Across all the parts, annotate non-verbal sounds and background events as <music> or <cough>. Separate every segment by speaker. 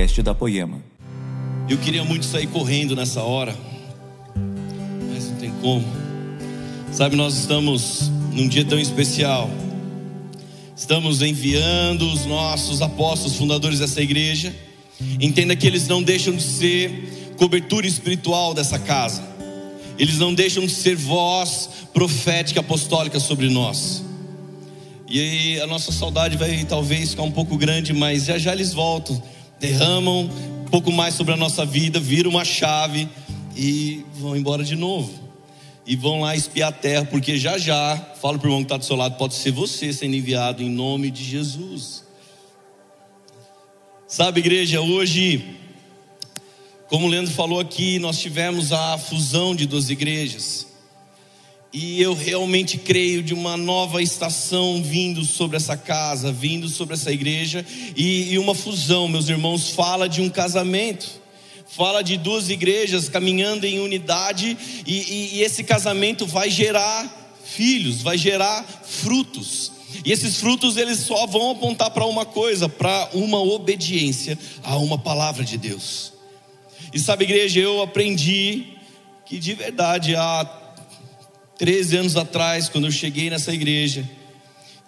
Speaker 1: podcast da Poema.
Speaker 2: Eu queria muito sair correndo nessa hora, mas não tem como. Sabe, nós estamos num dia tão especial. Estamos enviando os nossos apóstolos, fundadores dessa igreja. Entenda que eles não deixam de ser cobertura espiritual dessa casa. Eles não deixam de ser voz profética apostólica sobre nós. E aí a nossa saudade vai talvez ficar um pouco grande, mas já já eles voltam, derramam um pouco mais sobre a nossa vida, viram uma chave e vão embora de novo. E vão lá espiar a terra, porque já já, fala para o irmão que está do seu lado, pode ser você sendo enviado em nome de Jesus. Sabe, igreja, hoje, como o Leandro falou aqui, nós tivemos a fusão de duas igrejas. E eu realmente creio de uma nova estação vindo sobre essa casa, vindo sobre essa igreja, e, e uma fusão, meus irmãos, fala de um casamento, fala de duas igrejas caminhando em unidade, e, e, e esse casamento vai gerar filhos, vai gerar frutos. E esses frutos eles só vão apontar para uma coisa, para uma obediência a uma palavra de Deus. E sabe, igreja, eu aprendi que de verdade há 13 anos atrás, quando eu cheguei nessa igreja,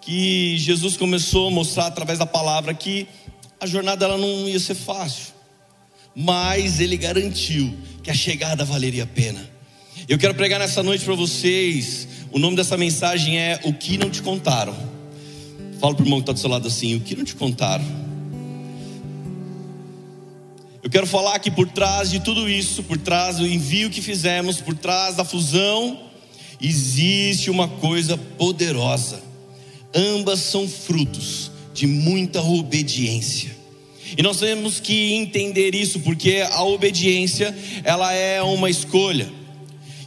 Speaker 2: que Jesus começou a mostrar através da palavra que a jornada ela não ia ser fácil, mas ele garantiu que a chegada valeria a pena. Eu quero pregar nessa noite para vocês. O nome dessa mensagem é O que não te contaram. Fala para o irmão que está do seu lado assim: O que não te contaram? Eu quero falar que por trás de tudo isso, por trás do envio que fizemos, por trás da fusão existe uma coisa poderosa. Ambas são frutos de muita obediência. E nós temos que entender isso, porque a obediência, ela é uma escolha.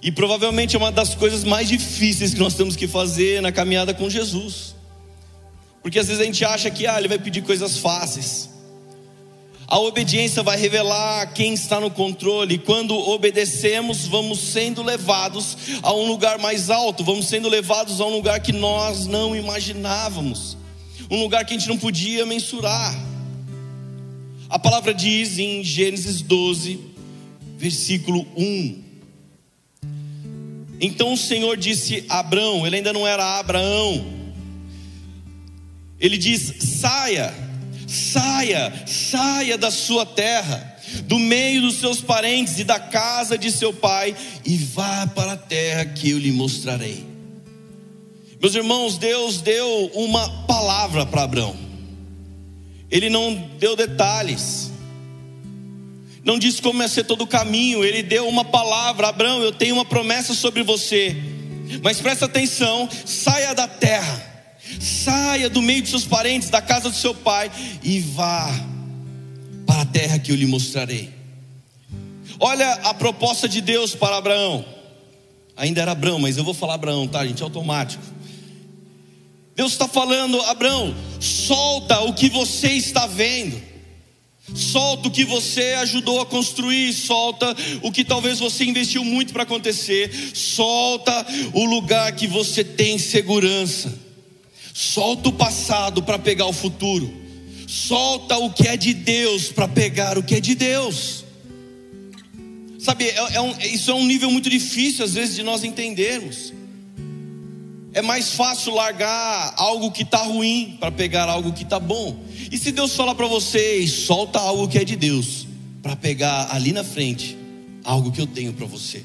Speaker 2: E provavelmente é uma das coisas mais difíceis que nós temos que fazer na caminhada com Jesus. Porque às vezes a gente acha que ah, ele vai pedir coisas fáceis. A obediência vai revelar quem está no controle. Quando obedecemos, vamos sendo levados a um lugar mais alto, vamos sendo levados a um lugar que nós não imaginávamos, um lugar que a gente não podia mensurar. A palavra diz em Gênesis 12, versículo 1. Então o Senhor disse a Abraão, ele ainda não era Abraão. Ele diz: saia Saia, saia da sua terra, do meio dos seus parentes e da casa de seu pai, e vá para a terra que eu lhe mostrarei. Meus irmãos, Deus deu uma palavra para Abraão, ele não deu detalhes, não disse como ia ser todo o caminho, ele deu uma palavra: Abraão, eu tenho uma promessa sobre você, mas presta atenção, saia da terra Saia do meio de seus parentes, da casa do seu pai e vá para a terra que eu lhe mostrarei. Olha a proposta de Deus para Abraão. Ainda era Abraão, mas eu vou falar Abraão, tá, gente? É automático. Deus está falando, Abraão, solta o que você está vendo. Solta o que você ajudou a construir, solta o que talvez você investiu muito para acontecer, solta o lugar que você tem segurança. Solta o passado para pegar o futuro. Solta o que é de Deus para pegar o que é de Deus. Sabe, é, é um, isso é um nível muito difícil às vezes de nós entendermos. É mais fácil largar algo que está ruim para pegar algo que está bom. E se Deus falar para vocês, solta algo que é de Deus para pegar ali na frente algo que eu tenho para você.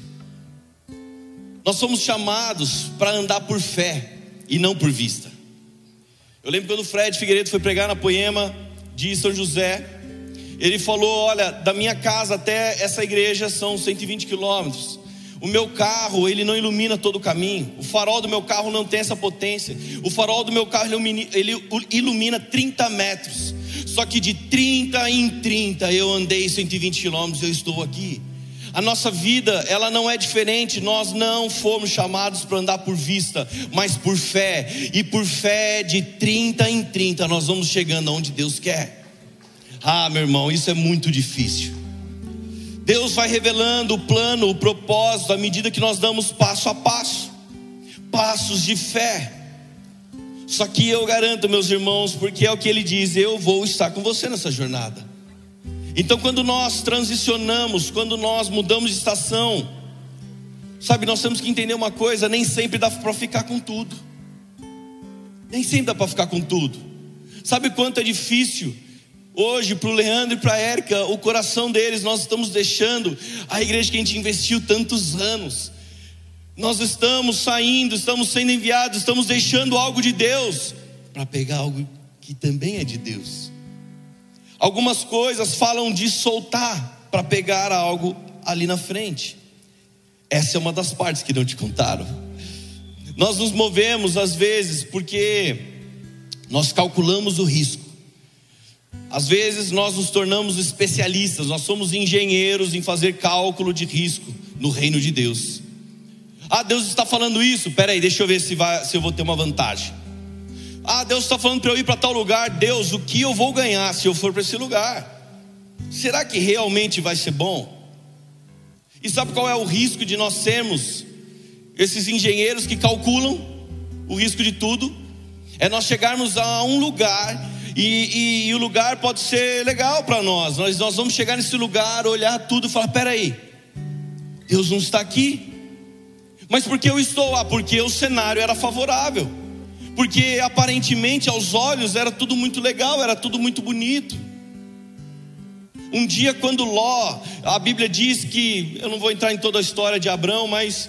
Speaker 2: Nós somos chamados para andar por fé e não por vista. Eu lembro quando o Fred Figueiredo foi pregar na Poema de São José, ele falou: Olha, da minha casa até essa igreja são 120 quilômetros. O meu carro, ele não ilumina todo o caminho. O farol do meu carro não tem essa potência. O farol do meu carro, ele ilumina 30 metros. Só que de 30 em 30 eu andei 120 quilômetros, eu estou aqui. A nossa vida, ela não é diferente. Nós não fomos chamados para andar por vista, mas por fé. E por fé de 30 em 30 nós vamos chegando aonde Deus quer. Ah, meu irmão, isso é muito difícil. Deus vai revelando o plano, o propósito à medida que nós damos passo a passo. Passos de fé. Só que eu garanto, meus irmãos, porque é o que ele diz: eu vou estar com você nessa jornada. Então, quando nós transicionamos, quando nós mudamos de estação, sabe, nós temos que entender uma coisa: nem sempre dá para ficar com tudo. Nem sempre dá para ficar com tudo. Sabe quanto é difícil hoje para o Leandro e para a Érica, o coração deles, nós estamos deixando a igreja que a gente investiu tantos anos. Nós estamos saindo, estamos sendo enviados, estamos deixando algo de Deus para pegar algo que também é de Deus. Algumas coisas falam de soltar para pegar algo ali na frente. Essa é uma das partes que não te contaram. Nós nos movemos às vezes porque nós calculamos o risco. Às vezes nós nos tornamos especialistas, nós somos engenheiros em fazer cálculo de risco no reino de Deus. Ah, Deus está falando isso, peraí, deixa eu ver se, vai, se eu vou ter uma vantagem. Ah, Deus está falando para eu ir para tal lugar. Deus, o que eu vou ganhar se eu for para esse lugar? Será que realmente vai ser bom? E sabe qual é o risco de nós sermos esses engenheiros que calculam o risco de tudo? É nós chegarmos a um lugar e, e, e o lugar pode ser legal para nós. nós. Nós vamos chegar nesse lugar, olhar tudo e falar: peraí, Deus não está aqui. Mas por que eu estou lá? Porque o cenário era favorável porque aparentemente aos olhos era tudo muito legal, era tudo muito bonito. Um dia, quando Ló, a Bíblia diz que, eu não vou entrar em toda a história de Abrão, mas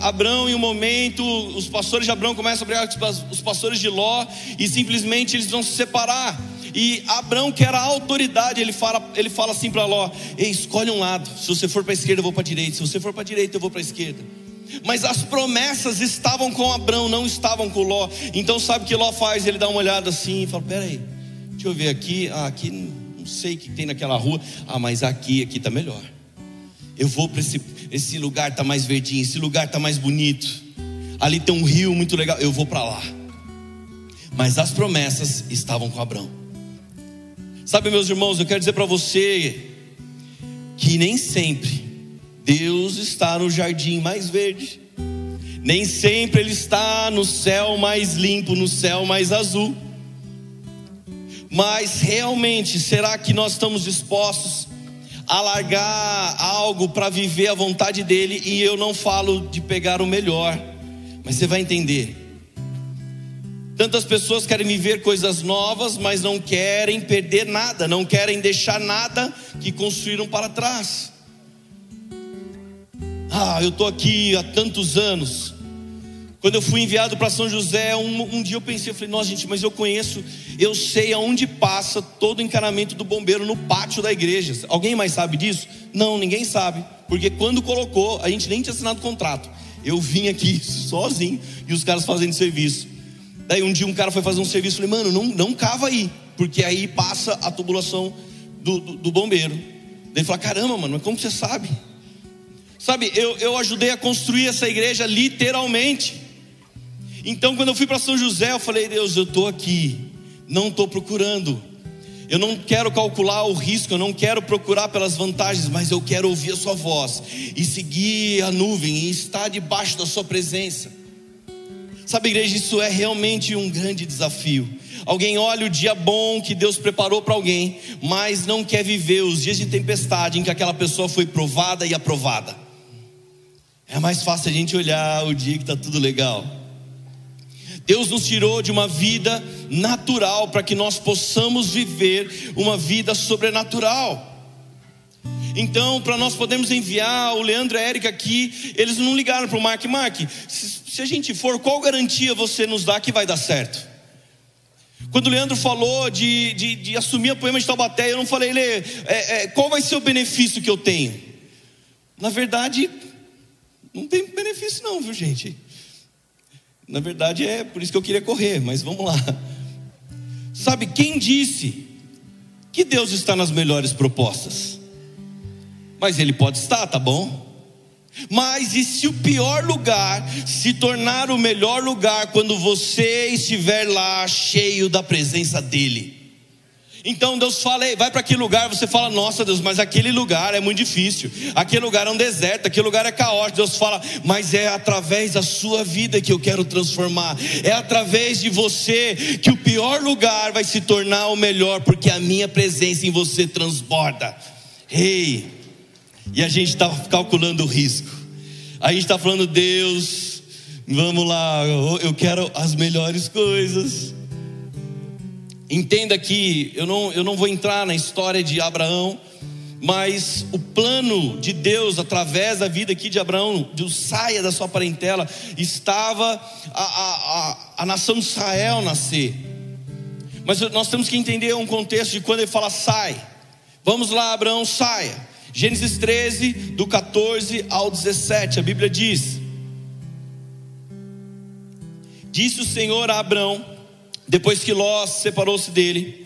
Speaker 2: Abrão, em um momento, os pastores de Abrão começam a brigar com os pastores de Ló, e simplesmente eles vão se separar. E Abrão, que era a autoridade, ele fala, ele fala assim para Ló: Ei, escolhe um lado, se você for para a esquerda, eu vou para a direita, se você for para a direita, eu vou para a esquerda. Mas as promessas estavam com Abraão, não estavam com Ló. Então sabe o que Ló faz? Ele dá uma olhada assim e fala: Peraí, deixa eu ver aqui. Ah, aqui não sei o que tem naquela rua. Ah, mas aqui, aqui está melhor. Eu vou para esse, esse lugar está mais verdinho, esse lugar está mais bonito. Ali tem um rio muito legal. Eu vou para lá. Mas as promessas estavam com Abraão. Sabe, meus irmãos, eu quero dizer para você que nem sempre Deus está no jardim mais verde. Nem sempre Ele está no céu mais limpo, no céu mais azul. Mas realmente, será que nós estamos dispostos a largar algo para viver a vontade dEle? E eu não falo de pegar o melhor, mas você vai entender. Tantas pessoas querem viver coisas novas, mas não querem perder nada, não querem deixar nada que construíram para trás. Ah, eu estou aqui há tantos anos. Quando eu fui enviado para São José, um, um, dia eu pensei, eu falei, nossa gente, mas eu conheço, eu sei aonde passa todo o encanamento do bombeiro no pátio da igreja. Alguém mais sabe disso? Não, ninguém sabe. Porque quando colocou, a gente nem tinha assinado contrato. Eu vim aqui <laughs> sozinho e os caras fazendo serviço. Daí um dia um cara foi fazer um serviço, eu falei, mano, não, não cava aí, porque aí passa a tubulação do, do, do bombeiro. Daí ele falou, caramba, mano, mas como você sabe? Sabe, eu, eu ajudei a construir essa igreja literalmente. Então, quando eu fui para São José, eu falei: Deus, eu estou aqui, não estou procurando. Eu não quero calcular o risco, eu não quero procurar pelas vantagens, mas eu quero ouvir a Sua voz e seguir a nuvem e estar debaixo da Sua presença. Sabe, igreja, isso é realmente um grande desafio. Alguém olha o dia bom que Deus preparou para alguém, mas não quer viver os dias de tempestade em que aquela pessoa foi provada e aprovada. É mais fácil a gente olhar o dia que está tudo legal. Deus nos tirou de uma vida natural para que nós possamos viver uma vida sobrenatural. Então, para nós podermos enviar o Leandro e a Érica aqui, eles não ligaram para o Mark. Mark, se, se, a gente for, qual garantia você nos dá que vai dar certo? Quando o Leandro falou de, de, de assumir a poema de Taubaté, eu não falei, Lê, é, é, qual vai ser o benefício que eu tenho? Na verdade, não tem benefício, não, viu, gente? Na verdade, é por isso que eu queria correr, mas vamos lá. Sabe quem disse que Deus está nas melhores propostas? Mas Ele pode estar, tá bom? Mas e se o pior lugar se tornar o melhor lugar quando você estiver lá cheio da presença dEle? Então Deus fala, vai para aquele lugar, você fala, nossa Deus, mas aquele lugar é muito difícil, aquele lugar é um deserto, aquele lugar é caótico. Deus fala, mas é através da sua vida que eu quero transformar, é através de você que o pior lugar vai se tornar o melhor, porque a minha presença em você transborda. Ei, e a gente está calculando o risco, a gente está falando, Deus, vamos lá, eu quero as melhores coisas. Entenda que eu não, eu não vou entrar na história de Abraão, mas o plano de Deus através da vida aqui de Abraão, de saia da sua parentela, estava a, a, a, a nação de Israel nascer. Mas nós temos que entender um contexto de quando ele fala sai. Vamos lá, Abraão, saia. Gênesis 13, do 14 ao 17, a Bíblia diz: Disse o Senhor a Abraão: depois que Ló separou-se dele: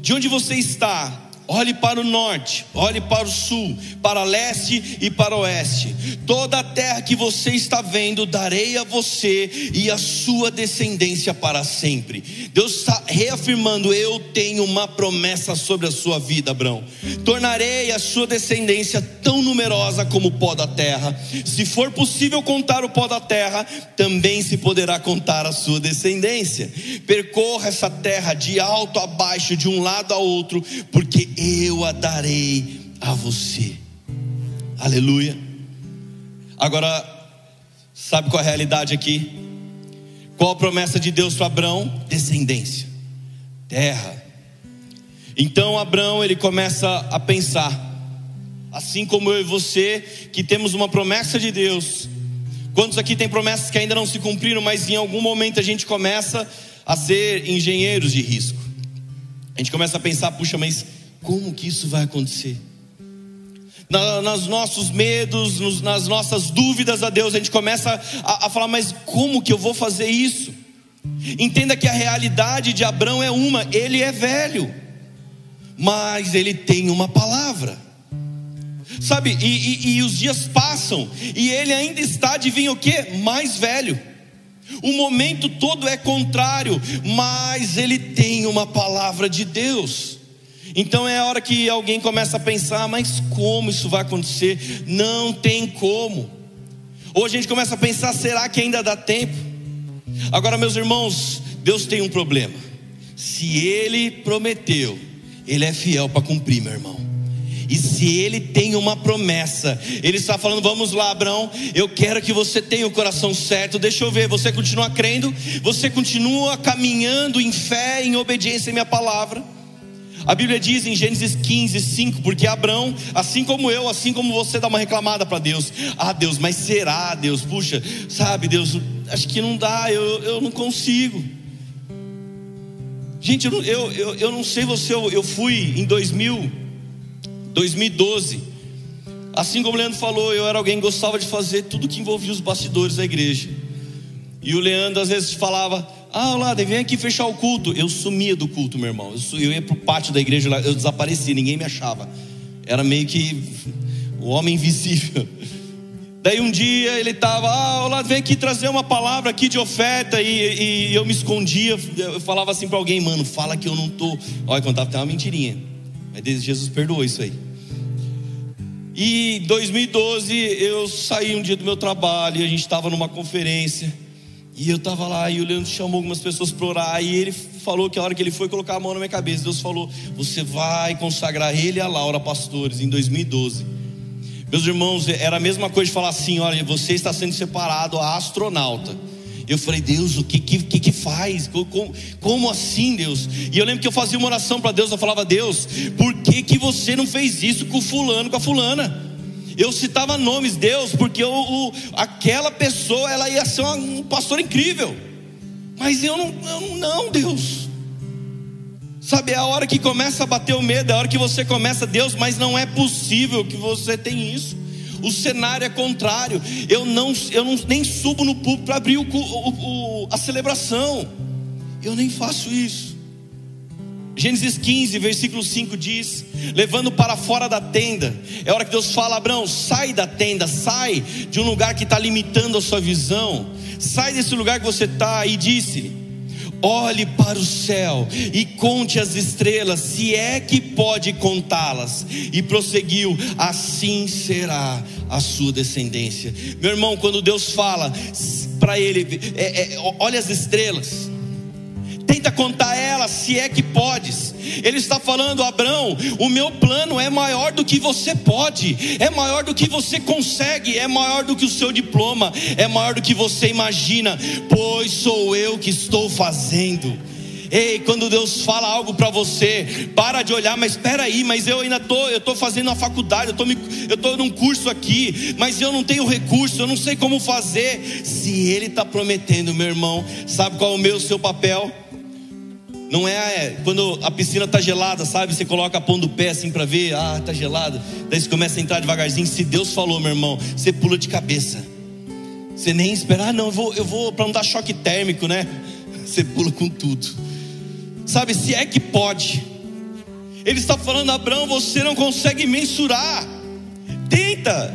Speaker 2: De onde você está? Olhe para o norte, olhe para o sul, para leste e para oeste. Toda a terra que você está vendo, darei a você e a sua descendência para sempre. Deus está reafirmando: Eu tenho uma promessa sobre a sua vida, Abraão. Tornarei a sua descendência tão numerosa como o pó da terra. Se for possível contar o pó da terra, também se poderá contar a sua descendência. Percorra essa terra de alto a baixo, de um lado a outro, porque eu a darei a você. Aleluia. Agora, sabe qual é a realidade aqui? Qual a promessa de Deus para Abraão? Descendência, terra. Então Abraão ele começa a pensar, assim como eu e você, que temos uma promessa de Deus. Quantos aqui tem promessas que ainda não se cumpriram, mas em algum momento a gente começa a ser engenheiros de risco. A gente começa a pensar, puxa, mas como que isso vai acontecer? Nos nossos medos, nas nossas dúvidas a Deus, a gente começa a, a falar, mas como que eu vou fazer isso? Entenda que a realidade de Abraão é uma, ele é velho, mas ele tem uma palavra. Sabe, e, e, e os dias passam, e ele ainda está, adivinha o que? Mais velho. O momento todo é contrário, mas ele tem uma palavra de Deus. Então é a hora que alguém começa a pensar, mas como isso vai acontecer? Não tem como. Ou a gente começa a pensar, será que ainda dá tempo? Agora, meus irmãos, Deus tem um problema. Se Ele prometeu, Ele é fiel para cumprir, meu irmão. E se ele tem uma promessa, ele está falando: vamos lá, Abraão, eu quero que você tenha o coração certo. Deixa eu ver, você continua crendo, você continua caminhando em fé, em obediência à minha palavra. A Bíblia diz em Gênesis 15, 5, porque Abraão, assim como eu, assim como você, dá uma reclamada para Deus. Ah, Deus, mas será, Deus? Puxa, sabe, Deus, acho que não dá, eu, eu não consigo. Gente, eu, eu, eu, não sei você, eu, eu fui em 2000, 2012. Assim como o Leandro falou, eu era alguém que gostava de fazer tudo que envolvia os bastidores da igreja. E o Leandro às vezes falava: Ah, lá, vem aqui fechar o culto. Eu sumia do culto, meu irmão. Eu, eu ia para o pátio da igreja, eu desaparecia, ninguém me achava. Era meio que o homem invisível. <laughs> Daí um dia ele estava, ah, lá, vem aqui trazer uma palavra aqui de oferta. E, e eu me escondia, eu falava assim para alguém, mano, fala que eu não estou. Olha, contava até uma mentirinha. Mas Jesus perdoou isso aí. E em 2012 eu saí um dia do meu trabalho a gente estava numa conferência. E eu estava lá e o Leandro chamou algumas pessoas para orar. E ele falou que a hora que ele foi colocar a mão na minha cabeça, Deus falou: Você vai consagrar ele e a Laura pastores em 2012. Meus irmãos, era a mesma coisa de falar assim: Olha, você está sendo separado a astronauta. Eu falei, Deus, o que que, que faz? Como, como, assim, Deus? E eu lembro que eu fazia uma oração para Deus, eu falava, Deus, por que, que você não fez isso com o fulano, com a fulana? Eu citava nomes, Deus, porque eu, o, aquela pessoa ela ia ser um pastor incrível. Mas eu não, eu não, Deus. Sabe, é a hora que começa a bater o medo, é a hora que você começa, Deus, mas não é possível que você tenha isso. O cenário é contrário. Eu não, eu não nem subo no púlpito para abrir o, o, a celebração. Eu nem faço isso. Gênesis 15, versículo 5 diz: levando para fora da tenda, é hora que Deus fala: Abraão, sai da tenda, sai de um lugar que está limitando a sua visão, sai desse lugar que você está, e disse: olhe para o céu e conte as estrelas, se é que pode contá-las. E prosseguiu: assim será a sua descendência. Meu irmão, quando Deus fala para ele, é, é, olha as estrelas, tenta contar elas, se é que podes. Ele está falando, Abraão, o meu plano é maior do que você pode, é maior do que você consegue, é maior do que o seu diploma, é maior do que você imagina, pois sou eu que estou fazendo. Ei, quando Deus fala algo para você, para de olhar, mas espera aí, mas eu ainda tô, eu tô fazendo a faculdade, eu tô, me, eu tô num curso aqui, mas eu não tenho recurso, eu não sei como fazer. Se Ele está prometendo, meu irmão, sabe qual é o meu, seu papel? Não é, é quando a piscina está gelada, sabe? Você coloca a pão do pé assim para ver, ah, está gelada. Daí você começa a entrar devagarzinho. Se Deus falou, meu irmão, você pula de cabeça. Você nem espera, ah, não, eu vou, eu vou para não dar choque térmico, né? Você pula com tudo sabe, se é que pode. Ele está falando, Abraão, você não consegue mensurar. Tenta,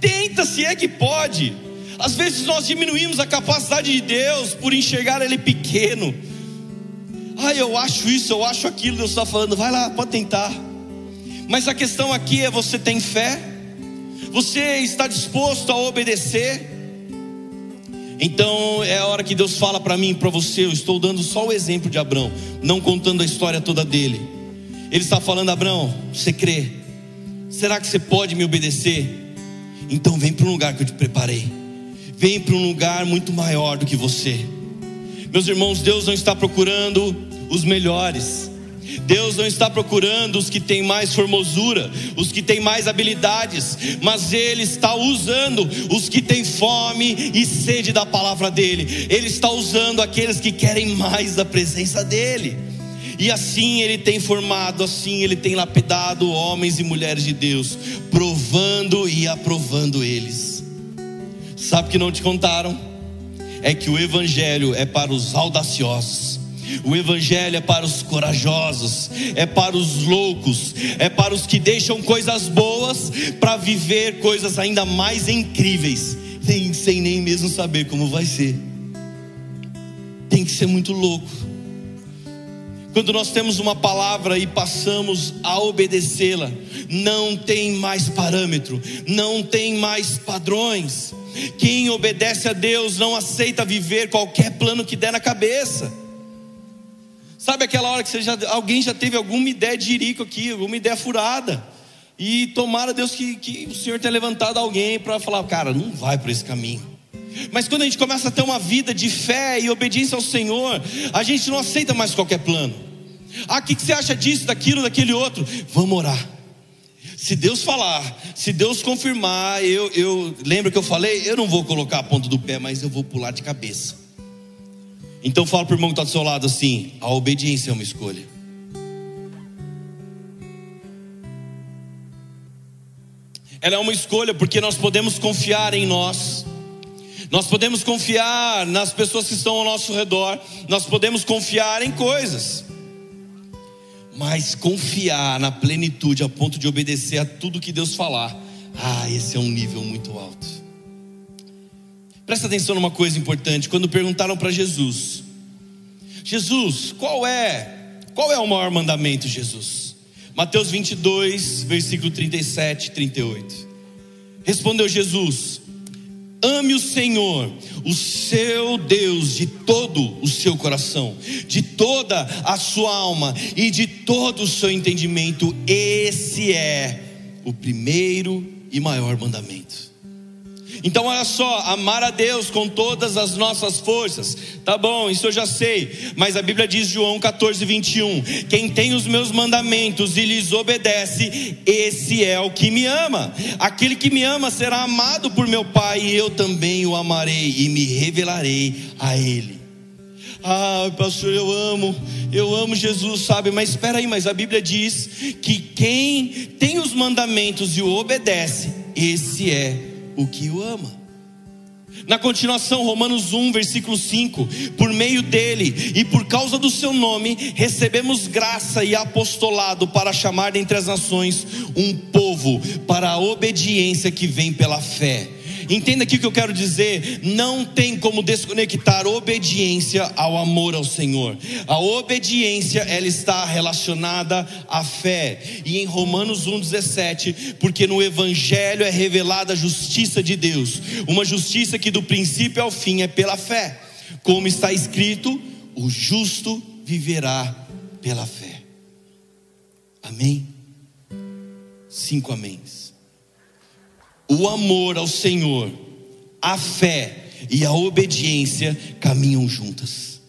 Speaker 2: tenta se é que pode. Às vezes nós diminuímos a capacidade de Deus por enxergar Ele pequeno. Ah, eu acho isso, eu acho aquilo. Deus está falando, vai lá, pode tentar. Mas a questão aqui é: você tem fé? Você está disposto a obedecer? Então é a hora que Deus fala para mim para você. Eu estou dando só o exemplo de Abraão, não contando a história toda dele. Ele está falando: Abraão, você crê? Será que você pode me obedecer? Então vem para um lugar que eu te preparei. Vem para um lugar muito maior do que você. Meus irmãos, Deus não está procurando os melhores. Deus não está procurando os que têm mais formosura, os que têm mais habilidades, mas Ele está usando os que têm fome e sede da palavra dEle. Ele está usando aqueles que querem mais da presença dEle. E assim Ele tem formado, assim Ele tem lapidado homens e mulheres de Deus, provando e aprovando eles. Sabe o que não te contaram? É que o Evangelho é para os audaciosos o Evangelho é para os corajosos, é para os loucos, é para os que deixam coisas boas para viver coisas ainda mais incríveis, sem, sem nem mesmo saber como vai ser. Tem que ser muito louco. Quando nós temos uma palavra e passamos a obedecê-la, não tem mais parâmetro, não tem mais padrões. Quem obedece a Deus não aceita viver qualquer plano que der na cabeça. Sabe aquela hora que já, alguém já teve alguma ideia de jirico aqui, alguma ideia furada? E tomara Deus que, que o Senhor tenha levantado alguém para falar, cara, não vai por esse caminho. Mas quando a gente começa a ter uma vida de fé e obediência ao Senhor, a gente não aceita mais qualquer plano. Ah, o que, que você acha disso, daquilo, daquele outro? Vamos orar. Se Deus falar, se Deus confirmar, eu, eu lembro que eu falei, eu não vou colocar a ponta do pé, mas eu vou pular de cabeça. Então fala para o irmão que está do seu lado assim: a obediência é uma escolha. Ela é uma escolha porque nós podemos confiar em nós. Nós podemos confiar nas pessoas que estão ao nosso redor, nós podemos confiar em coisas, mas confiar na plenitude a ponto de obedecer a tudo que Deus falar, ah, esse é um nível muito alto. Presta atenção numa coisa importante. Quando perguntaram para Jesus, Jesus, qual é, qual é o maior mandamento, Jesus? Mateus 22, versículo 37 e 38. Respondeu Jesus: Ame o Senhor, o seu Deus, de todo o seu coração, de toda a sua alma e de todo o seu entendimento. Esse é o primeiro e maior mandamento. Então, olha só, amar a Deus com todas as nossas forças, tá bom, isso eu já sei, mas a Bíblia diz, João 14, 21: quem tem os meus mandamentos e lhes obedece, esse é o que me ama. Aquele que me ama será amado por meu Pai, e eu também o amarei e me revelarei a Ele. Ah, pastor, eu amo, eu amo Jesus, sabe? Mas espera aí, mas a Bíblia diz que quem tem os mandamentos e o obedece, esse é o que o ama. Na continuação, Romanos 1, versículo 5: Por meio dele e por causa do seu nome, recebemos graça e apostolado para chamar dentre as nações um povo para a obediência que vem pela fé. Entenda aqui o que eu quero dizer: não tem como desconectar obediência ao amor ao Senhor. A obediência ela está relacionada à fé. E em Romanos 1:17, porque no evangelho é revelada a justiça de Deus, uma justiça que do princípio ao fim é pela fé. Como está escrito, o justo viverá pela fé. Amém. Cinco améns o amor ao Senhor, a fé e a obediência caminham juntas.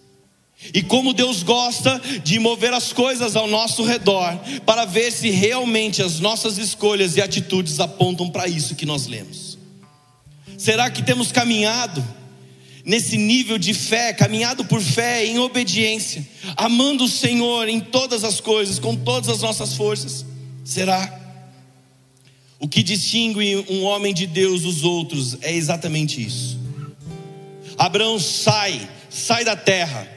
Speaker 2: E como Deus gosta de mover as coisas ao nosso redor, para ver se realmente as nossas escolhas e atitudes apontam para isso que nós lemos. Será que temos caminhado nesse nível de fé, caminhado por fé, em obediência, amando o Senhor em todas as coisas, com todas as nossas forças? Será? O que distingue um homem de Deus dos outros é exatamente isso. Abraão sai, sai da terra.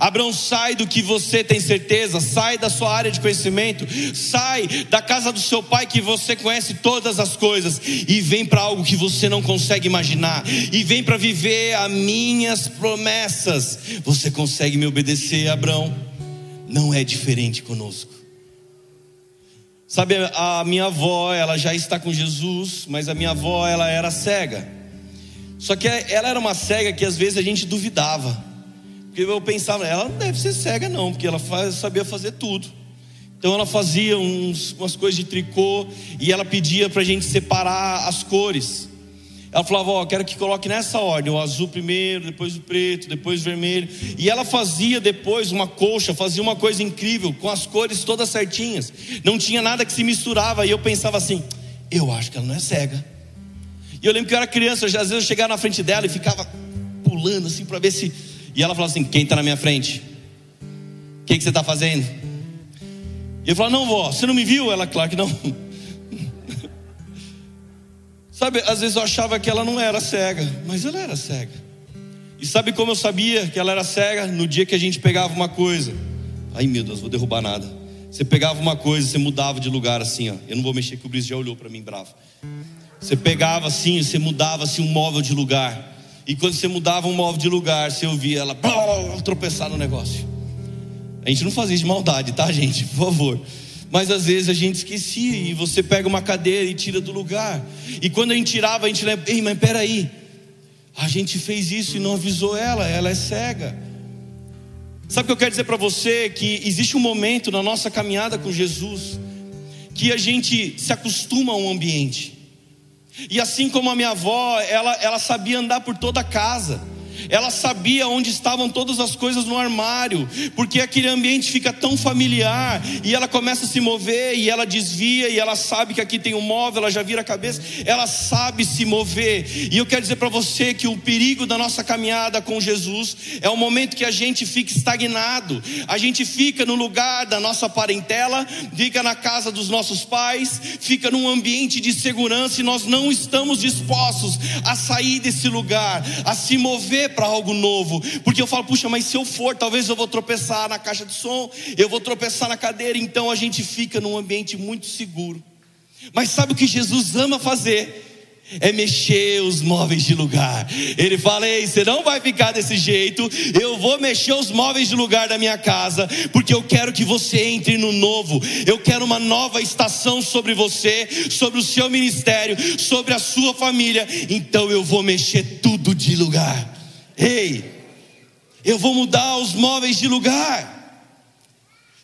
Speaker 2: Abraão sai do que você tem certeza, sai da sua área de conhecimento, sai da casa do seu pai que você conhece todas as coisas e vem para algo que você não consegue imaginar e vem para viver as minhas promessas. Você consegue me obedecer, Abraão? Não é diferente conosco. Sabe, a minha avó, ela já está com Jesus, mas a minha avó, ela era cega. Só que ela era uma cega que às vezes a gente duvidava. Porque eu pensava, ela não deve ser cega não, porque ela faz, sabia fazer tudo. Então ela fazia uns, umas coisas de tricô e ela pedia para a gente separar as cores. Ela falava: Ó, oh, quero que coloque nessa ordem, o azul primeiro, depois o preto, depois o vermelho. E ela fazia depois uma colcha, fazia uma coisa incrível, com as cores todas certinhas. Não tinha nada que se misturava. E eu pensava assim: eu acho que ela não é cega. E eu lembro que eu era criança, às vezes eu chegava na frente dela e ficava pulando assim para ver se. E ela falava assim: quem está na minha frente? O que, que você está fazendo? E eu falava: não, vó, você não me viu? Ela, claro que não. Sabe, às vezes eu achava que ela não era cega, mas ela era cega. E sabe como eu sabia que ela era cega? No dia que a gente pegava uma coisa. Ai meu Deus, vou derrubar nada. Você pegava uma coisa, você mudava de lugar assim, ó. Eu não vou mexer que o Brice já olhou para mim bravo. Você pegava assim, você mudava assim um móvel de lugar. E quando você mudava um móvel de lugar, você ouvia ela tropeçar no negócio. A gente não fazia de maldade, tá, gente? Por favor mas às vezes a gente esquecia e você pega uma cadeira e tira do lugar. E quando a gente tirava, a gente lembra, ei, mas peraí, a gente fez isso e não avisou ela, ela é cega. Sabe o que eu quero dizer para você? Que existe um momento na nossa caminhada com Jesus que a gente se acostuma a um ambiente. E assim como a minha avó, ela, ela sabia andar por toda a casa ela sabia onde estavam todas as coisas no armário, porque aquele ambiente fica tão familiar, e ela começa a se mover, e ela desvia, e ela sabe que aqui tem um móvel, ela já vira a cabeça, ela sabe se mover, e eu quero dizer para você que o perigo da nossa caminhada com Jesus é o momento que a gente fica estagnado, a gente fica no lugar da nossa parentela, fica na casa dos nossos pais, fica num ambiente de segurança, e nós não estamos dispostos a sair desse lugar, a se mover para algo novo, porque eu falo, puxa, mas se eu for, talvez eu vou tropeçar na caixa de som, eu vou tropeçar na cadeira, então a gente fica num ambiente muito seguro. Mas sabe o que Jesus ama fazer? é mexer os móveis de lugar. Ele fala: Ei, você não vai ficar desse jeito. Eu vou mexer os móveis de lugar da minha casa, porque eu quero que você entre no novo. Eu quero uma nova estação sobre você, sobre o seu ministério, sobre a sua família. Então eu vou mexer tudo de lugar. Ei, eu vou mudar os móveis de lugar.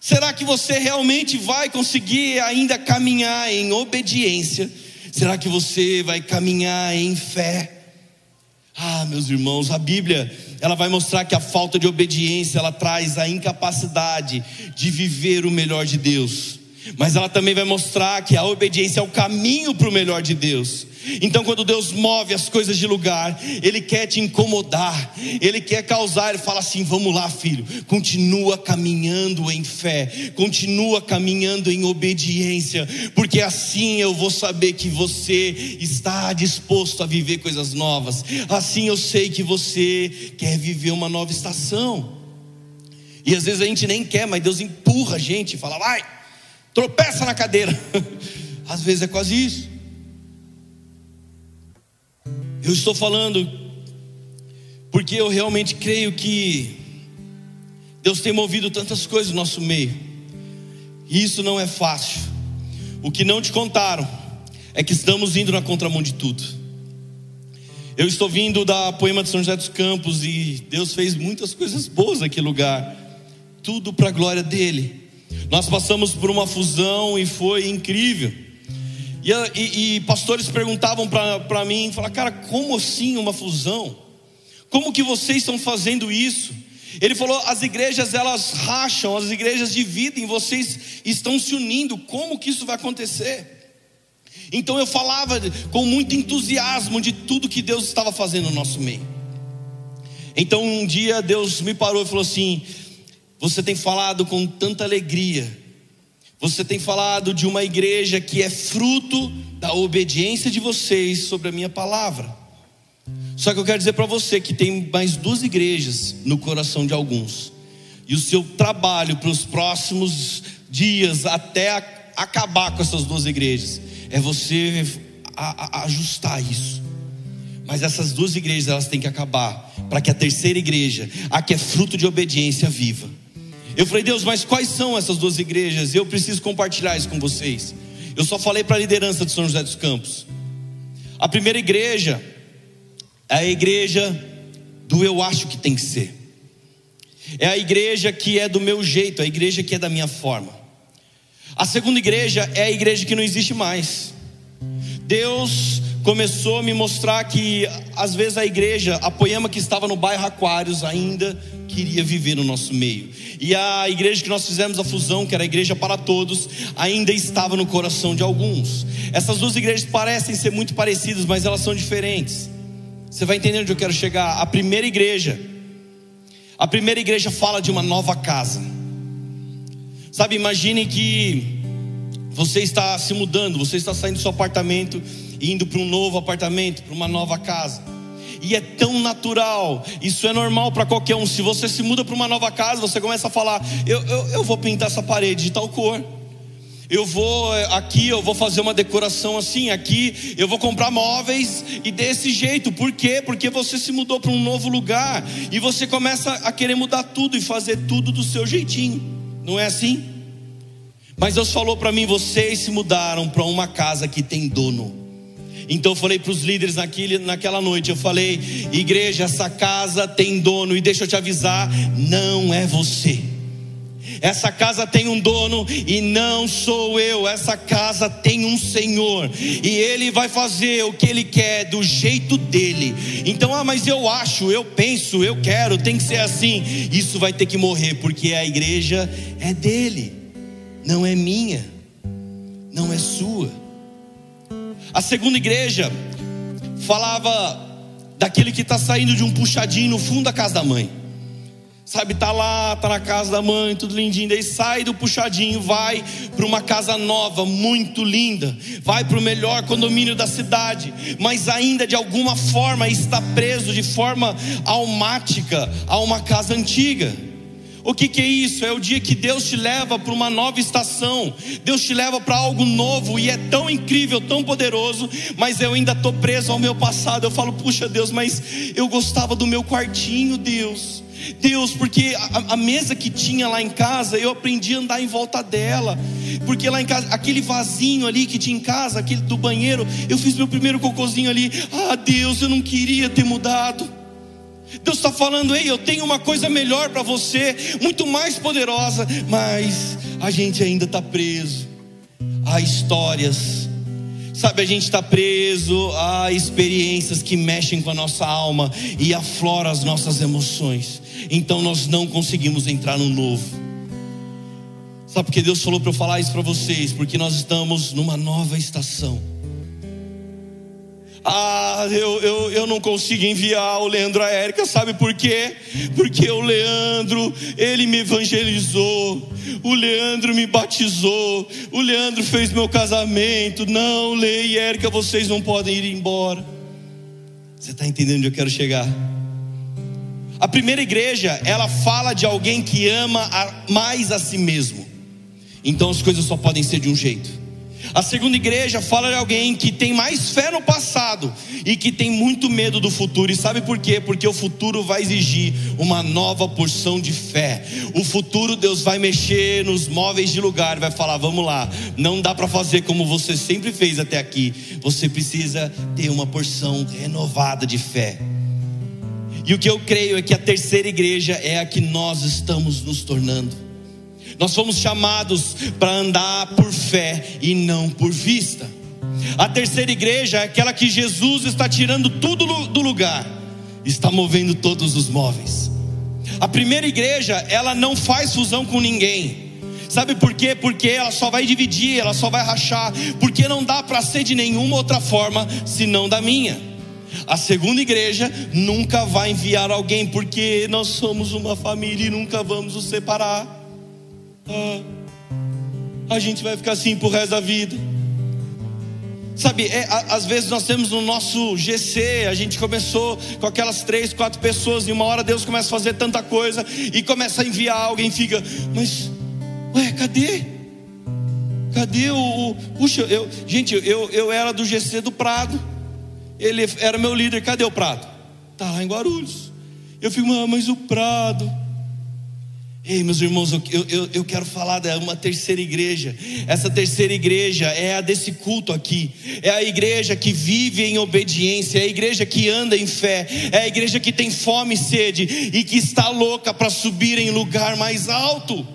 Speaker 2: Será que você realmente vai conseguir ainda caminhar em obediência? Será que você vai caminhar em fé? Ah, meus irmãos, a Bíblia, ela vai mostrar que a falta de obediência, ela traz a incapacidade de viver o melhor de Deus. Mas ela também vai mostrar que a obediência é o caminho para o melhor de Deus. Então, quando Deus move as coisas de lugar, Ele quer te incomodar, Ele quer causar, Ele fala assim: vamos lá, filho, continua caminhando em fé, continua caminhando em obediência, porque assim eu vou saber que você está disposto a viver coisas novas, assim eu sei que você quer viver uma nova estação. E às vezes a gente nem quer, mas Deus empurra a gente e fala: vai, tropeça na cadeira. <laughs> Às vezes é quase isso. Eu estou falando porque eu realmente creio que Deus tem movido tantas coisas no nosso meio, e isso não é fácil. O que não te contaram é que estamos indo na contramão de tudo. Eu estou vindo da Poema de São José dos Campos e Deus fez muitas coisas boas naquele lugar, tudo para a glória dEle. Nós passamos por uma fusão e foi incrível. E, e, e pastores perguntavam para mim, falaram, cara, como assim uma fusão? Como que vocês estão fazendo isso? Ele falou: as igrejas elas racham, as igrejas dividem, vocês estão se unindo. Como que isso vai acontecer? Então eu falava com muito entusiasmo de tudo que Deus estava fazendo no nosso meio. Então um dia Deus me parou e falou assim: Você tem falado com tanta alegria, você tem falado de uma igreja que é fruto da obediência de vocês sobre a minha palavra. Só que eu quero dizer para você que tem mais duas igrejas no coração de alguns. E o seu trabalho para os próximos dias, até acabar com essas duas igrejas, é você a, a, ajustar isso. Mas essas duas igrejas elas têm que acabar para que a terceira igreja, a que é fruto de obediência, viva. Eu falei, Deus, mas quais são essas duas igrejas? Eu preciso compartilhar isso com vocês. Eu só falei para a liderança de São José dos Campos. A primeira igreja é a igreja do eu acho que tem que ser. É a igreja que é do meu jeito, é a igreja que é da minha forma. A segunda igreja é a igreja que não existe mais. Deus começou a me mostrar que às vezes a igreja, a poema que estava no bairro Aquários ainda queria viver no nosso meio. E a igreja que nós fizemos a fusão, que era a igreja para todos, ainda estava no coração de alguns. Essas duas igrejas parecem ser muito parecidas, mas elas são diferentes. Você vai entender onde eu quero chegar. A primeira igreja, a primeira igreja fala de uma nova casa. Sabe, imagine que você está se mudando, você está saindo do seu apartamento e indo para um novo apartamento, para uma nova casa. E é tão natural, isso é normal para qualquer um. Se você se muda para uma nova casa, você começa a falar: eu, eu, eu vou pintar essa parede de tal cor eu vou eh, aqui, eu vou fazer uma decoração assim, aqui eu vou comprar móveis e desse jeito. Por quê? Porque você se mudou para um novo lugar e você começa a querer mudar tudo e fazer tudo do seu jeitinho. Não é assim? Mas Deus falou para mim: vocês se mudaram para uma casa que tem dono. Então eu falei para os líderes naquele, naquela noite, eu falei, igreja, essa casa tem dono, e deixa eu te avisar, não é você. Essa casa tem um dono e não sou eu. Essa casa tem um Senhor e Ele vai fazer o que Ele quer do jeito dele. Então, ah, mas eu acho, eu penso, eu quero, tem que ser assim. Isso vai ter que morrer porque a igreja é dele, não é minha, não é sua. A segunda igreja falava daquele que está saindo de um puxadinho no fundo da casa da mãe. Sabe, tá lá, tá na casa da mãe, tudo lindinho. Daí sai do puxadinho, vai para uma casa nova, muito linda. Vai para o melhor condomínio da cidade, mas ainda de alguma forma está preso de forma almática a uma casa antiga. O que, que, é isso? É o dia que Deus te leva para uma nova estação, Deus te leva para algo novo e é tão incrível, tão poderoso, mas eu ainda estou preso ao meu passado. Eu falo, puxa Deus, mas eu gostava do meu quartinho, Deus. Deus, porque a, a, mesa que tinha lá em casa, eu aprendi a andar em volta dela. Porque lá em casa, aquele vasinho ali que tinha em casa, aquele do banheiro, eu fiz meu primeiro cocôzinho ali. Ah, Deus, eu não queria ter mudado. Deus está falando, ei, eu tenho uma coisa melhor para você, muito mais poderosa, mas a gente ainda está preso a histórias Sabe, a gente está preso a experiências que mexem com a nossa alma e afloram as nossas emoções. Então nós não conseguimos entrar no novo. Sabe porque Deus falou para eu falar isso para vocês? Porque nós estamos numa nova estação. Ah, eu, eu, eu não consigo enviar o Leandro a Érica, sabe por quê? Porque o Leandro, ele me evangelizou, o Leandro me batizou, o Leandro fez meu casamento. Não, Lê e Érica, vocês não podem ir embora. Você está entendendo onde eu quero chegar? A primeira igreja, ela fala de alguém que ama mais a si mesmo. Então as coisas só podem ser de um jeito. A segunda igreja fala de alguém que tem mais fé no passado e que tem muito medo do futuro. E sabe por quê? Porque o futuro vai exigir uma nova porção de fé. O futuro Deus vai mexer nos móveis de lugar, vai falar: "Vamos lá, não dá para fazer como você sempre fez até aqui. Você precisa ter uma porção renovada de fé." E o que eu creio é que a terceira igreja é a que nós estamos nos tornando. Nós fomos chamados para andar por fé e não por vista. A terceira igreja é aquela que Jesus está tirando tudo do lugar, está movendo todos os móveis. A primeira igreja, ela não faz fusão com ninguém. Sabe por quê? Porque ela só vai dividir, ela só vai rachar, porque não dá para ser de nenhuma outra forma senão da minha. A segunda igreja nunca vai enviar alguém, porque nós somos uma família e nunca vamos nos separar ah, a gente vai ficar assim pro resto da vida. Sabe, é, às vezes nós temos no nosso GC, a gente começou com aquelas três, quatro pessoas, e uma hora Deus começa a fazer tanta coisa, e começa a enviar alguém, fica, mas, ué, cadê? Cadê o. o puxa, eu, gente, eu, eu era do GC do Prado, ele era meu líder, cadê o Prado? Tá lá em Guarulhos. Eu fico, mas o Prado. Ei, meus irmãos, eu, eu, eu quero falar de uma terceira igreja. Essa terceira igreja é a desse culto aqui. É a igreja que vive em obediência, é a igreja que anda em fé, é a igreja que tem fome e sede e que está louca para subir em lugar mais alto.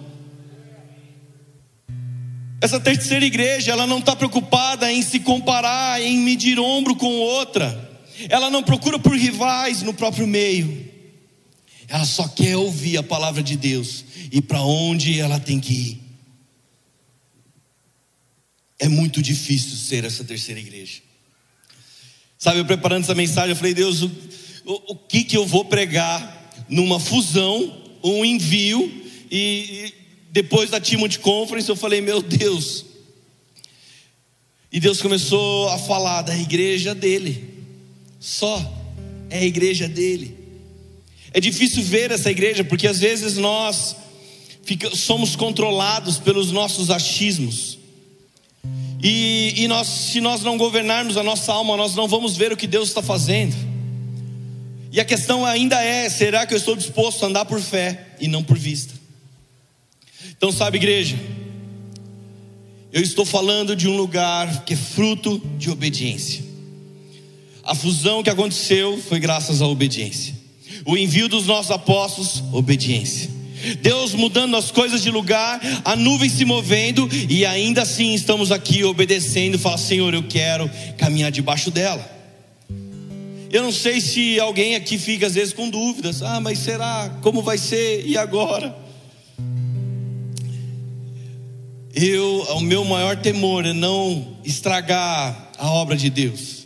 Speaker 2: Essa terceira igreja, ela não está preocupada em se comparar, em medir ombro com outra. Ela não procura por rivais no próprio meio. Ela só quer ouvir a palavra de Deus e para onde ela tem que ir. É muito difícil ser essa terceira igreja. Sabe, eu preparando essa mensagem, eu falei, Deus, o, o, o que que eu vou pregar numa fusão, um envio, e, e depois da Timothy Conference, eu falei, meu Deus. E Deus começou a falar da igreja dele, só, é a igreja dele. É difícil ver essa igreja porque às vezes nós somos controlados pelos nossos achismos. E, e nós, se nós não governarmos a nossa alma, nós não vamos ver o que Deus está fazendo. E a questão ainda é: será que eu estou disposto a andar por fé e não por vista? Então, sabe, igreja, eu estou falando de um lugar que é fruto de obediência. A fusão que aconteceu foi graças à obediência o envio dos nossos apóstolos, obediência. Deus mudando as coisas de lugar, a nuvem se movendo e ainda assim estamos aqui obedecendo. Fala, Senhor, eu quero caminhar debaixo dela. Eu não sei se alguém aqui fica às vezes com dúvidas. Ah, mas será? Como vai ser? E agora? Eu, o meu maior temor é não estragar a obra de Deus.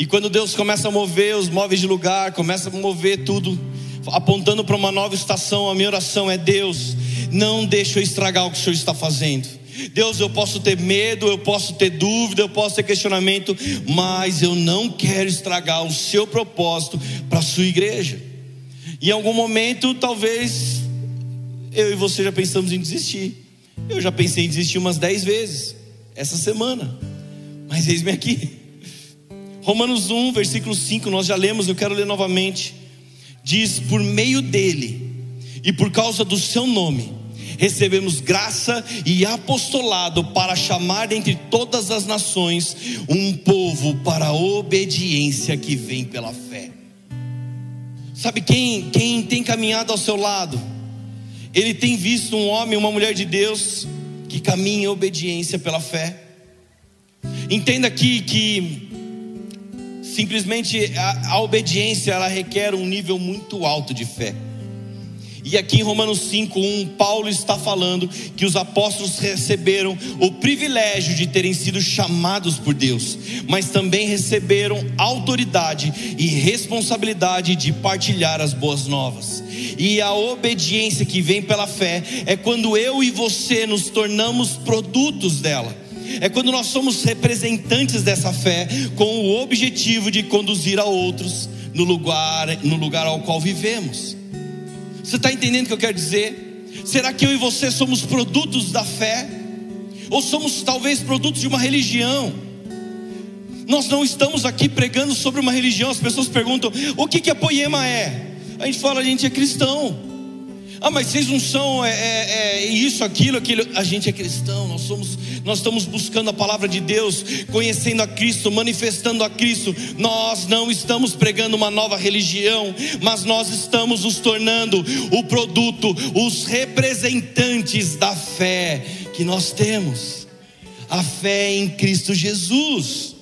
Speaker 2: E quando Deus começa a mover os móveis de lugar, começa a mover tudo, apontando para uma nova estação, a minha oração é: Deus, não deixe eu estragar o que o Senhor está fazendo. Deus, eu posso ter medo, eu posso ter dúvida, eu posso ter questionamento, mas eu não quero estragar o seu propósito para a sua igreja. Em algum momento, talvez eu e você já pensamos em desistir. Eu já pensei em desistir umas dez vezes essa semana, mas eis-me aqui. Romanos 1, versículo 5, nós já lemos, eu quero ler novamente. Diz: Por meio dele e por causa do seu nome, recebemos graça e apostolado para chamar dentre todas as nações um povo para a obediência que vem pela fé. Sabe quem, quem tem caminhado ao seu lado? Ele tem visto um homem, uma mulher de Deus que caminha em obediência pela fé. Entenda aqui que Simplesmente a, a obediência ela requer um nível muito alto de fé. E aqui em Romanos 5:1, Paulo está falando que os apóstolos receberam o privilégio de terem sido chamados por Deus, mas também receberam autoridade e responsabilidade de partilhar as boas novas. E a obediência que vem pela fé é quando eu e você nos tornamos produtos dela é quando nós somos representantes dessa fé com o objetivo de conduzir a outros no lugar, no lugar ao qual vivemos. Você está entendendo o que eu quero dizer? Será que eu e você somos produtos da fé? ou somos talvez produtos de uma religião. Nós não estamos aqui pregando sobre uma religião. As pessoas perguntam: o que, que a poema é? A gente fala: a gente é cristão. Ah, mas vocês não são é, é, é, isso, aquilo, aquilo. A gente é cristão, nós somos, nós estamos buscando a palavra de Deus, conhecendo a Cristo, manifestando a Cristo. Nós não estamos pregando uma nova religião, mas nós estamos nos tornando o produto, os representantes da fé que nós temos. A fé em Cristo Jesus.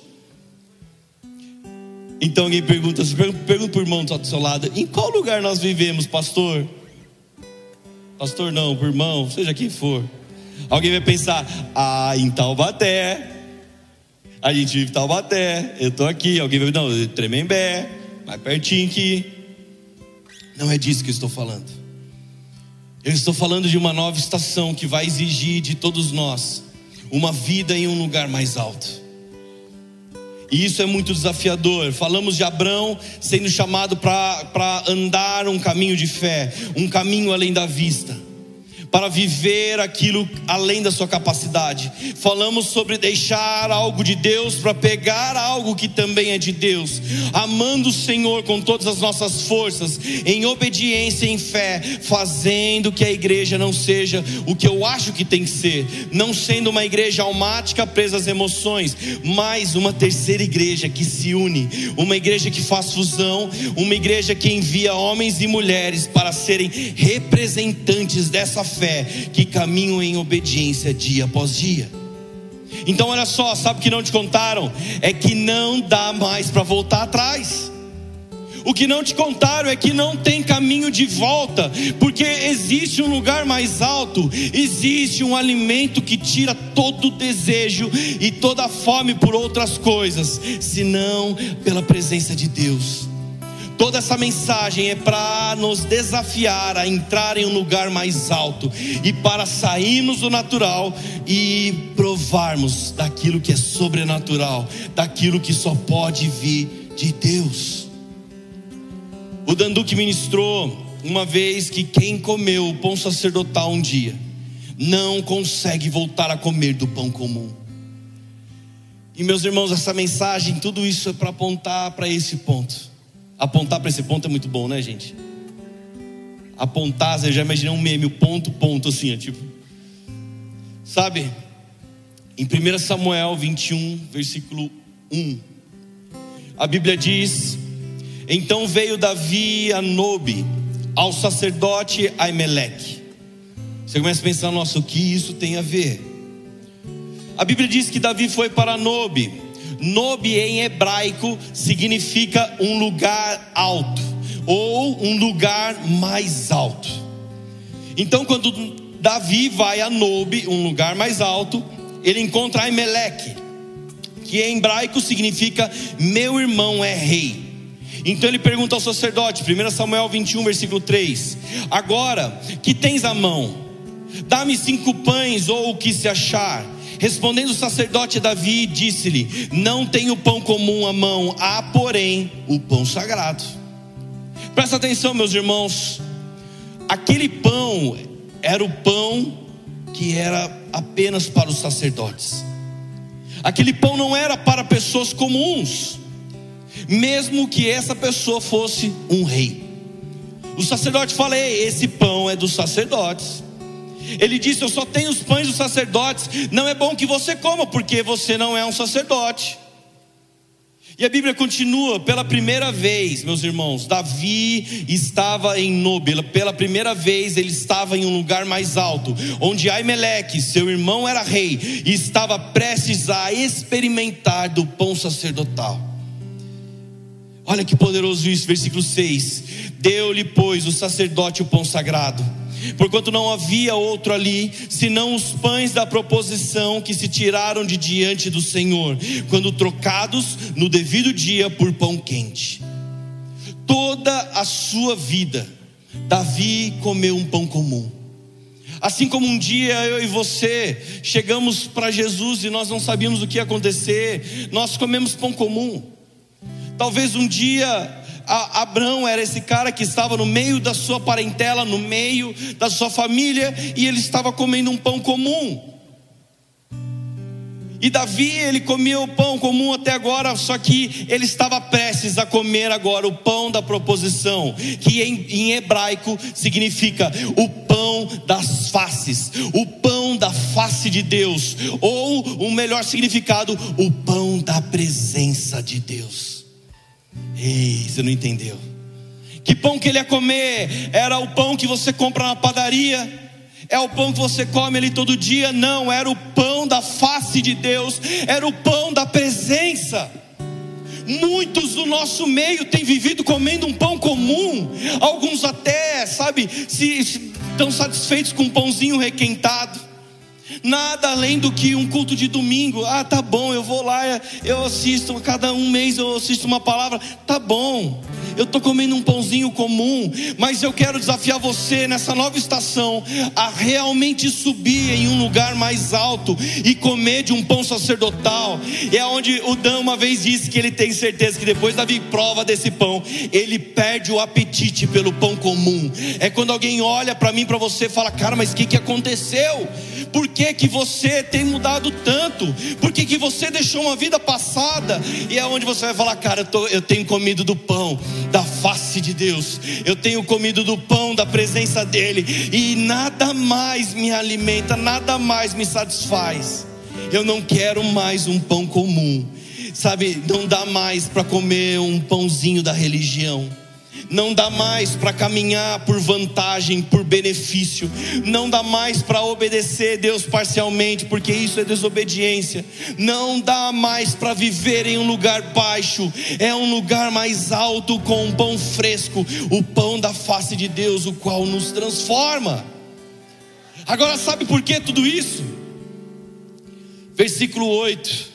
Speaker 2: Então alguém pergunta, pergunta para o irmão que está do seu lado: em qual lugar nós vivemos, pastor? Pastor não, por irmão, seja quem for. Alguém vai pensar, ah, em Taubaté, a gente vive em Taubaté, eu estou aqui. Alguém vai, não, Tremembé, mais pertinho aqui. Não é disso que eu estou falando. Eu estou falando de uma nova estação que vai exigir de todos nós uma vida em um lugar mais alto. E isso é muito desafiador. Falamos de Abraão sendo chamado para andar um caminho de fé, um caminho além da vista para viver aquilo além da sua capacidade. Falamos sobre deixar algo de Deus para pegar algo que também é de Deus, amando o Senhor com todas as nossas forças, em obediência e em fé, fazendo que a igreja não seja o que eu acho que tem que ser, não sendo uma igreja almática presa às emoções, mas uma terceira igreja que se une, uma igreja que faz fusão, uma igreja que envia homens e mulheres para serem representantes dessa fé fé que caminham em obediência dia após dia. Então, olha só, sabe o que não te contaram? É que não dá mais para voltar atrás. O que não te contaram é que não tem caminho de volta, porque existe um lugar mais alto, existe um alimento que tira todo o desejo e toda a fome por outras coisas, senão pela presença de Deus. Toda essa mensagem é para nos desafiar a entrar em um lugar mais alto e para sairmos do natural e provarmos daquilo que é sobrenatural, daquilo que só pode vir de Deus. O Danduque ministrou uma vez que quem comeu o pão sacerdotal um dia não consegue voltar a comer do pão comum. E meus irmãos, essa mensagem, tudo isso é para apontar para esse ponto Apontar para esse ponto é muito bom, né, gente? Apontar, você já imaginou um meme, o ponto, ponto, assim, tipo. Sabe? Em 1 Samuel 21, versículo 1, a Bíblia diz: Então veio Davi a Nobe, ao sacerdote Aimeleque. Você começa a pensar, nossa, o que isso tem a ver? A Bíblia diz que Davi foi para Nobe Nobe em hebraico significa um lugar alto ou um lugar mais alto. Então, quando Davi vai a Nobe, um lugar mais alto, ele encontra Aimeleque, que em hebraico significa meu irmão é rei. Então ele pergunta ao sacerdote, 1 Samuel 21, versículo 3: Agora que tens a mão, dá-me cinco pães ou o que se achar Respondendo o sacerdote Davi, disse-lhe: Não tenho pão comum à mão, há, porém, o pão sagrado. Presta atenção, meus irmãos. Aquele pão era o pão que era apenas para os sacerdotes. Aquele pão não era para pessoas comuns, mesmo que essa pessoa fosse um rei. O sacerdote fala: esse pão é dos sacerdotes. Ele disse: Eu só tenho os pães dos sacerdotes. Não é bom que você coma, porque você não é um sacerdote. E a Bíblia continua, pela primeira vez, meus irmãos, Davi estava em Nobe, pela primeira vez ele estava em um lugar mais alto, onde Aimeleque, seu irmão, era rei, e estava prestes a experimentar do pão sacerdotal. Olha que poderoso isso, versículo 6: Deu-lhe, pois, o sacerdote o pão sagrado porquanto não havia outro ali, senão os pães da proposição que se tiraram de diante do Senhor, quando trocados no devido dia por pão quente. Toda a sua vida, Davi comeu um pão comum. Assim como um dia eu e você chegamos para Jesus e nós não sabíamos o que ia acontecer, nós comemos pão comum. Talvez um dia Abraão era esse cara que estava no meio da sua parentela, no meio da sua família, e ele estava comendo um pão comum. E Davi, ele comia o pão comum até agora, só que ele estava prestes a comer agora o pão da proposição, que em, em, hebraico significa o pão das faces, o pão da face de Deus, ou o melhor significado, o pão da presença de Deus. Ei, você não entendeu? Que pão que ele ia comer? Era o pão que você compra na padaria é o pão que você come ali todo dia, não, era o pão da face de Deus, era o pão da presença. Muitos do nosso meio têm vivido comendo um pão comum, alguns até, sabe, se, se estão satisfeitos com um pãozinho requentado. Nada além do que um culto de domingo. Ah, tá bom, eu vou lá, eu assisto, cada um mês eu assisto uma palavra. Tá bom eu estou comendo um pãozinho comum, mas eu quero desafiar você nessa nova estação a realmente subir em um lugar mais alto e comer de um pão sacerdotal. É onde o Dan uma vez disse que ele tem certeza que depois da prova desse pão, ele perde o apetite pelo pão comum. É quando alguém olha para mim, para você, e fala: Cara, mas o que, que aconteceu? Por que, que você tem mudado tanto? Por que, que você deixou uma vida passada? E é onde você vai falar: Cara, eu, tô, eu tenho comido do pão da face de Deus, eu tenho comido do pão da presença dEle, e nada mais me alimenta, nada mais me satisfaz. Eu não quero mais um pão comum, sabe? Não dá mais para comer um pãozinho da religião não dá mais para caminhar por vantagem, por benefício, não dá mais para obedecer Deus parcialmente, porque isso é desobediência, não dá mais para viver em um lugar baixo, é um lugar mais alto com um pão fresco, o pão da face de Deus, o qual nos transforma. Agora, sabe por que tudo isso? Versículo 8.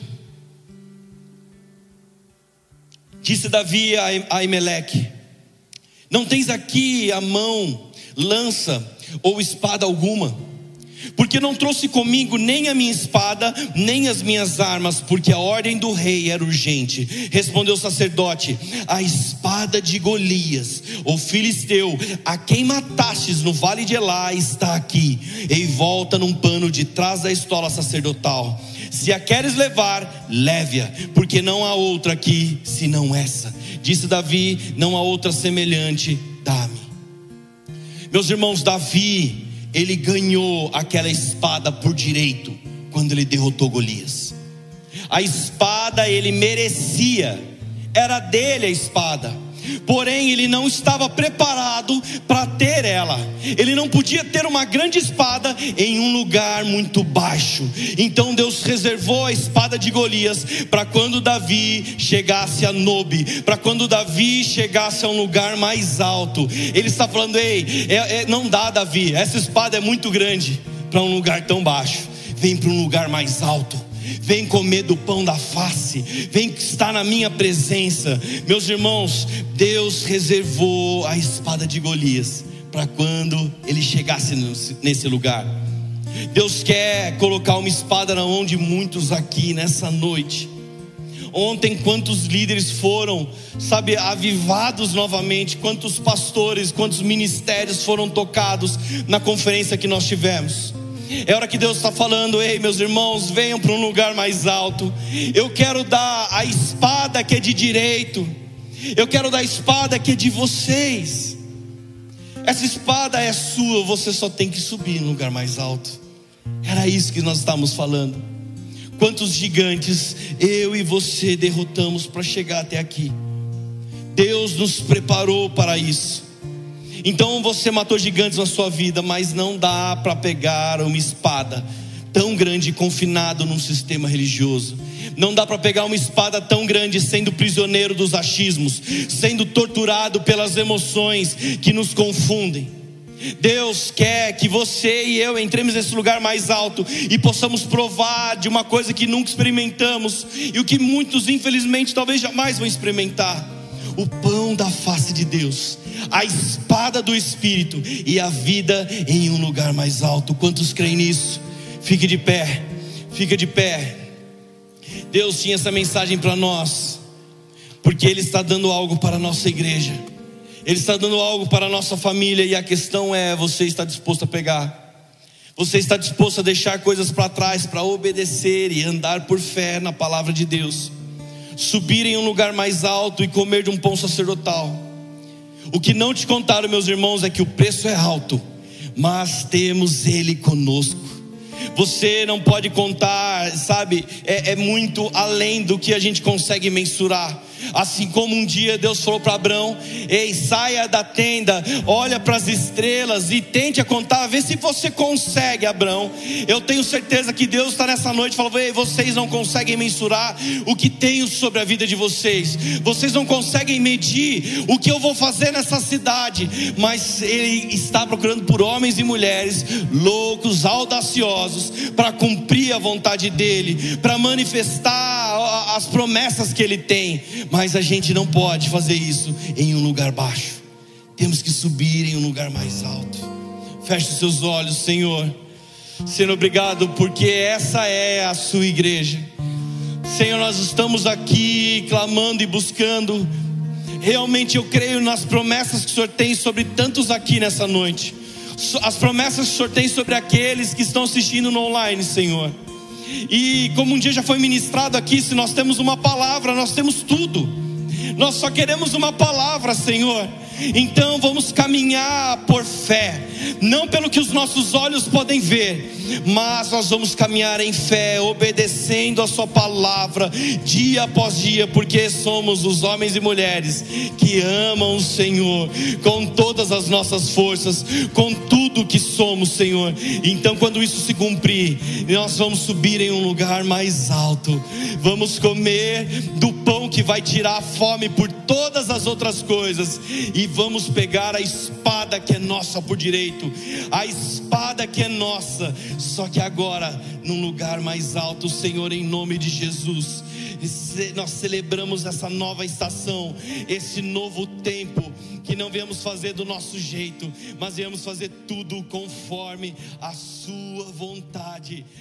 Speaker 2: Disse Davi a Emelec: não tens aqui a mão, lança ou espada alguma, porque não trouxe comigo nem a minha espada, nem as minhas armas, porque a ordem do rei era urgente. Respondeu o sacerdote: A espada de Golias, o filisteu, a quem matastes no vale de Elá, está aqui, e volta num pano de trás da estola sacerdotal. Se a queres levar, leve-a, porque não há outra aqui senão essa. Disse Davi: Não há outra semelhante, dá-me. Meus irmãos, Davi, ele ganhou aquela espada por direito quando ele derrotou Golias. A espada ele merecia, era dele a espada porém ele não estava preparado para ter ela. Ele não podia ter uma grande espada em um lugar muito baixo. Então Deus reservou a espada de Golias para quando Davi chegasse a Nobe, para quando Davi chegasse a um lugar mais alto. Ele está falando: ei, é, é, não dá, Davi, essa espada é muito grande para um lugar tão baixo. Vem para um lugar mais alto vem comer do pão da face, vem estar na minha presença. Meus irmãos, Deus reservou a espada de Golias para quando ele chegasse nesse lugar. Deus quer colocar uma espada na mão de muitos aqui nessa noite. Ontem, quantos líderes foram, sabe, avivados novamente, quantos pastores, quantos ministérios foram tocados na conferência que nós tivemos. É hora que Deus está falando, ei, meus irmãos, venham para um lugar mais alto. Eu quero dar a espada que é de direito. Eu quero dar a espada que é de vocês. Essa espada é sua, você só tem que subir no lugar mais alto. Era isso que nós estávamos falando. Quantos gigantes eu e você derrotamos para chegar até aqui? Deus nos preparou para isso. Então você matou gigantes na sua vida, mas não dá para pegar uma espada tão grande confinado num sistema religioso. Não dá para pegar uma espada tão grande sendo prisioneiro dos achismos, sendo torturado pelas emoções que nos confundem. Deus quer que você e eu entremos nesse lugar mais alto e possamos provar de uma coisa que nunca experimentamos e o que muitos, infelizmente, talvez jamais vão experimentar: o pão da face de Deus a espada do Espírito e a vida em um lugar mais alto. Quantos creem nisso? Fique de pé, fica de pé. Deus tinha essa mensagem para nós, porque Ele está dando algo para a nossa igreja, Ele está dando algo para a nossa família, e a questão é: você está disposto a pegar? Você está disposto a deixar coisas para trás para obedecer e andar por fé na palavra de Deus? Subir em um lugar mais alto e comer de um pão sacerdotal? O que não te contaram, meus irmãos, é que o preço é alto, mas temos Ele conosco. Você não pode contar, sabe? É, é muito além do que a gente consegue mensurar. Assim como um dia Deus falou para Abraão: Ei, saia da tenda, olha para as estrelas e tente a contar, vê se você consegue, Abraão. Eu tenho certeza que Deus está nessa noite falando: Ei, vocês não conseguem mensurar o que tenho sobre a vida de vocês, vocês não conseguem medir o que eu vou fazer nessa cidade, mas Ele está procurando por homens e mulheres loucos, audaciosos, para cumprir a vontade dEle, para manifestar as promessas que Ele tem mas a gente não pode fazer isso em um lugar baixo. Temos que subir em um lugar mais alto. Feche os seus olhos, Senhor. Senhor, obrigado, porque essa é a sua igreja. Senhor, nós estamos aqui clamando e buscando. Realmente eu creio nas promessas que o Senhor tem sobre tantos aqui nessa noite. As promessas que o Senhor tem sobre aqueles que estão assistindo no online, Senhor. E como um dia já foi ministrado aqui, se nós temos uma palavra, nós temos tudo. Nós só queremos uma palavra, Senhor. Então vamos caminhar por fé, não pelo que os nossos olhos podem ver, mas nós vamos caminhar em fé, obedecendo a Sua palavra, dia após dia, porque somos os homens e mulheres que amam o Senhor com todas as nossas forças, com tudo que somos, Senhor. Então, quando isso se cumprir, nós vamos subir em um lugar mais alto, vamos comer do pão que vai tirar a fome por todas as outras coisas e vamos pegar a espada que é nossa por direito, a espada que é nossa, só que agora num lugar mais alto, Senhor, em nome de Jesus. Nós celebramos essa nova estação, esse novo tempo, que não viemos fazer do nosso jeito, mas viemos fazer tudo conforme a Sua vontade.